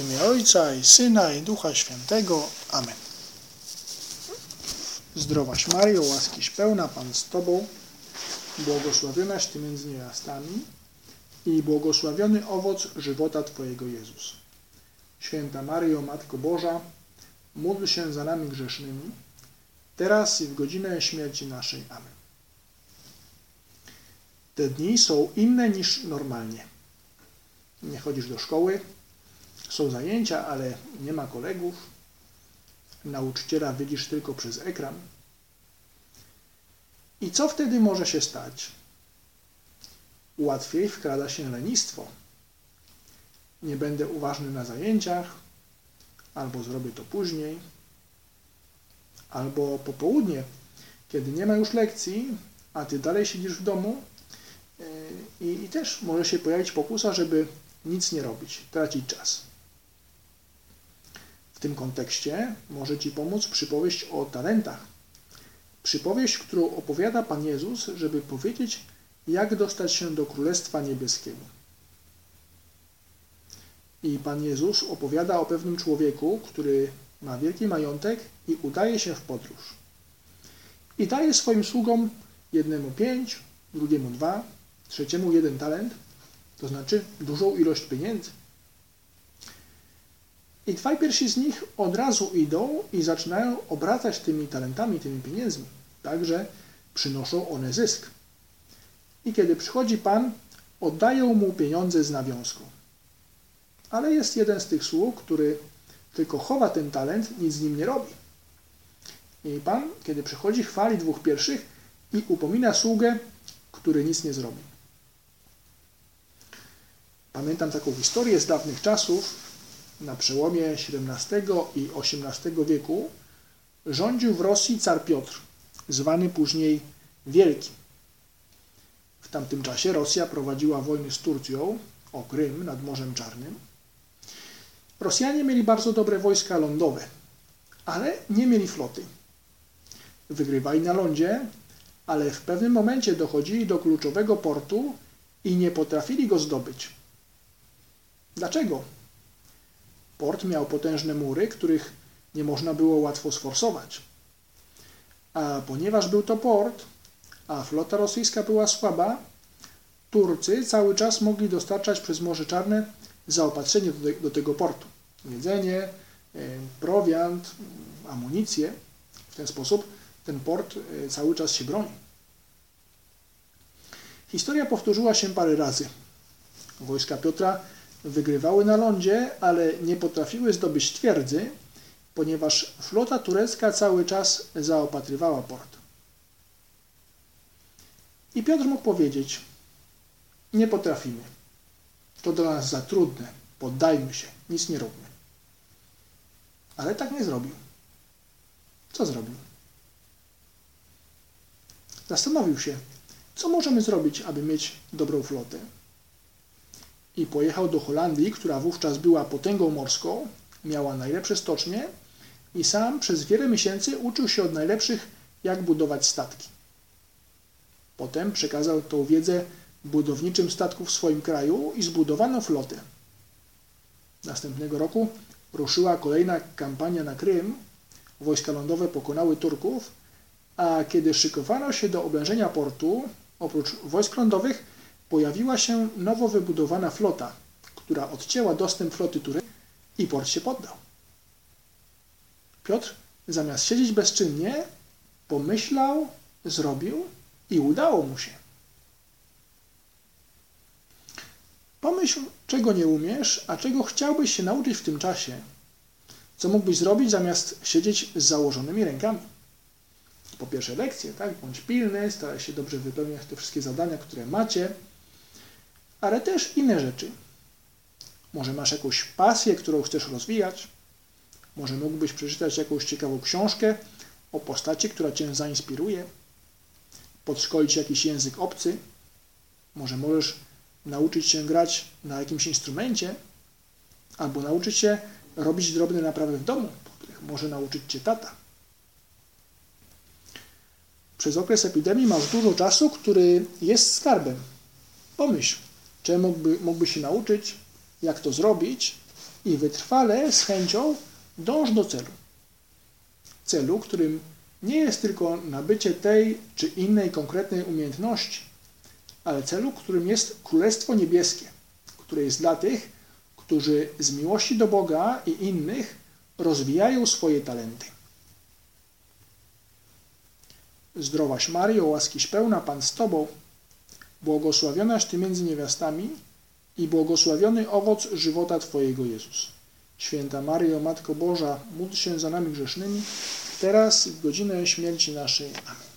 Imię Ojca i Syna i Ducha Świętego. Amen. Zdrowaś Mario, łaskiś pełna, Pan z Tobą, błogosławionaś Ty między niewiastami i błogosławiony owoc żywota Twojego Jezus. Święta Mario, Matko Boża, módl się za nami grzesznymi, teraz i w godzinę śmierci naszej. Amen. Te dni są inne niż normalnie. Nie chodzisz do szkoły, są zajęcia, ale nie ma kolegów. Nauczyciela widzisz tylko przez ekran. I co wtedy może się stać? Łatwiej wkrada się lenistwo. Nie będę uważny na zajęciach, albo zrobię to później, albo po południe, kiedy nie ma już lekcji, a ty dalej siedzisz w domu yy, i, i też może się pojawić pokusa, żeby nic nie robić, tracić czas. W tym kontekście może Ci pomóc przypowieść o talentach. Przypowieść, którą opowiada Pan Jezus, żeby powiedzieć, jak dostać się do Królestwa Niebieskiego. I Pan Jezus opowiada o pewnym człowieku, który ma wielki majątek i udaje się w podróż. I daje swoim sługom jednemu pięć, drugiemu dwa, trzeciemu jeden talent, to znaczy dużą ilość pieniędzy. I dwaj pierwsi z nich od razu idą i zaczynają obracać tymi talentami, tymi pieniędzmi. Także przynoszą one zysk. I kiedy przychodzi Pan, oddają mu pieniądze z nawiązką. Ale jest jeden z tych sług, który tylko chowa ten talent, nic z nim nie robi. I Pan, kiedy przychodzi, chwali dwóch pierwszych i upomina sługę, który nic nie zrobi. Pamiętam taką historię z dawnych czasów, na przełomie XVII i XVIII wieku rządził w Rosji car Piotr, zwany później Wielki. W tamtym czasie Rosja prowadziła wojny z Turcją o Krym nad Morzem Czarnym. Rosjanie mieli bardzo dobre wojska lądowe, ale nie mieli floty. Wygrywali na lądzie, ale w pewnym momencie dochodzili do kluczowego portu i nie potrafili go zdobyć. Dlaczego? Port miał potężne mury, których nie można było łatwo sforsować. A ponieważ był to port, a flota rosyjska była słaba, Turcy cały czas mogli dostarczać przez Morze Czarne zaopatrzenie do, do tego portu. Jedzenie, e, prowiant, amunicję. W ten sposób ten port e, cały czas się broni. Historia powtórzyła się parę razy. Wojska Piotra wygrywały na lądzie, ale nie potrafiły zdobyć twierdzy, ponieważ flota turecka cały czas zaopatrywała port. I Piotr mógł powiedzieć: Nie potrafimy. To dla nas za trudne. Poddajmy się, nic nie róbmy. Ale tak nie zrobił. Co zrobił? Zastanowił się, co możemy zrobić, aby mieć dobrą flotę i pojechał do Holandii, która wówczas była potęgą morską, miała najlepsze stocznie i sam przez wiele miesięcy uczył się od najlepszych, jak budować statki. Potem przekazał tą wiedzę budowniczym statków w swoim kraju i zbudowano flotę. Następnego roku ruszyła kolejna kampania na Krym. Wojska lądowe pokonały Turków, a kiedy szykowano się do oblężenia portu, oprócz wojsk lądowych pojawiła się nowo wybudowana flota, która odcięła dostęp floty tureckiej i port się poddał. Piotr, zamiast siedzieć bezczynnie, pomyślał, zrobił i udało mu się. Pomyśl, czego nie umiesz, a czego chciałbyś się nauczyć w tym czasie. Co mógłbyś zrobić zamiast siedzieć z założonymi rękami? Po pierwsze lekcje, tak? Bądź pilny, staraj się dobrze wypełniać te wszystkie zadania, które macie ale też inne rzeczy. Może masz jakąś pasję, którą chcesz rozwijać. Może mógłbyś przeczytać jakąś ciekawą książkę o postaci, która cię zainspiruje. Podszkolić jakiś język obcy. Może możesz nauczyć się grać na jakimś instrumencie, albo nauczyć się robić drobne naprawy w domu, których może nauczyć cię tata. Przez okres epidemii masz dużo czasu, który jest skarbem. Pomyśl, Czego mógłby, mógłby się nauczyć, jak to zrobić i wytrwale z chęcią dąż do celu. Celu, którym nie jest tylko nabycie tej czy innej konkretnej umiejętności, ale celu, którym jest Królestwo Niebieskie, które jest dla tych, którzy z miłości do Boga i innych rozwijają swoje talenty. Zdrowaś Mario, łaskiś pełna Pan z Tobą, błogosławionaś Ty między niewiastami i błogosławiony owoc żywota Twojego Jezus. Święta Maryjo, Matko Boża, módl się za nami grzesznymi, teraz w godzinę śmierci naszej. Amen.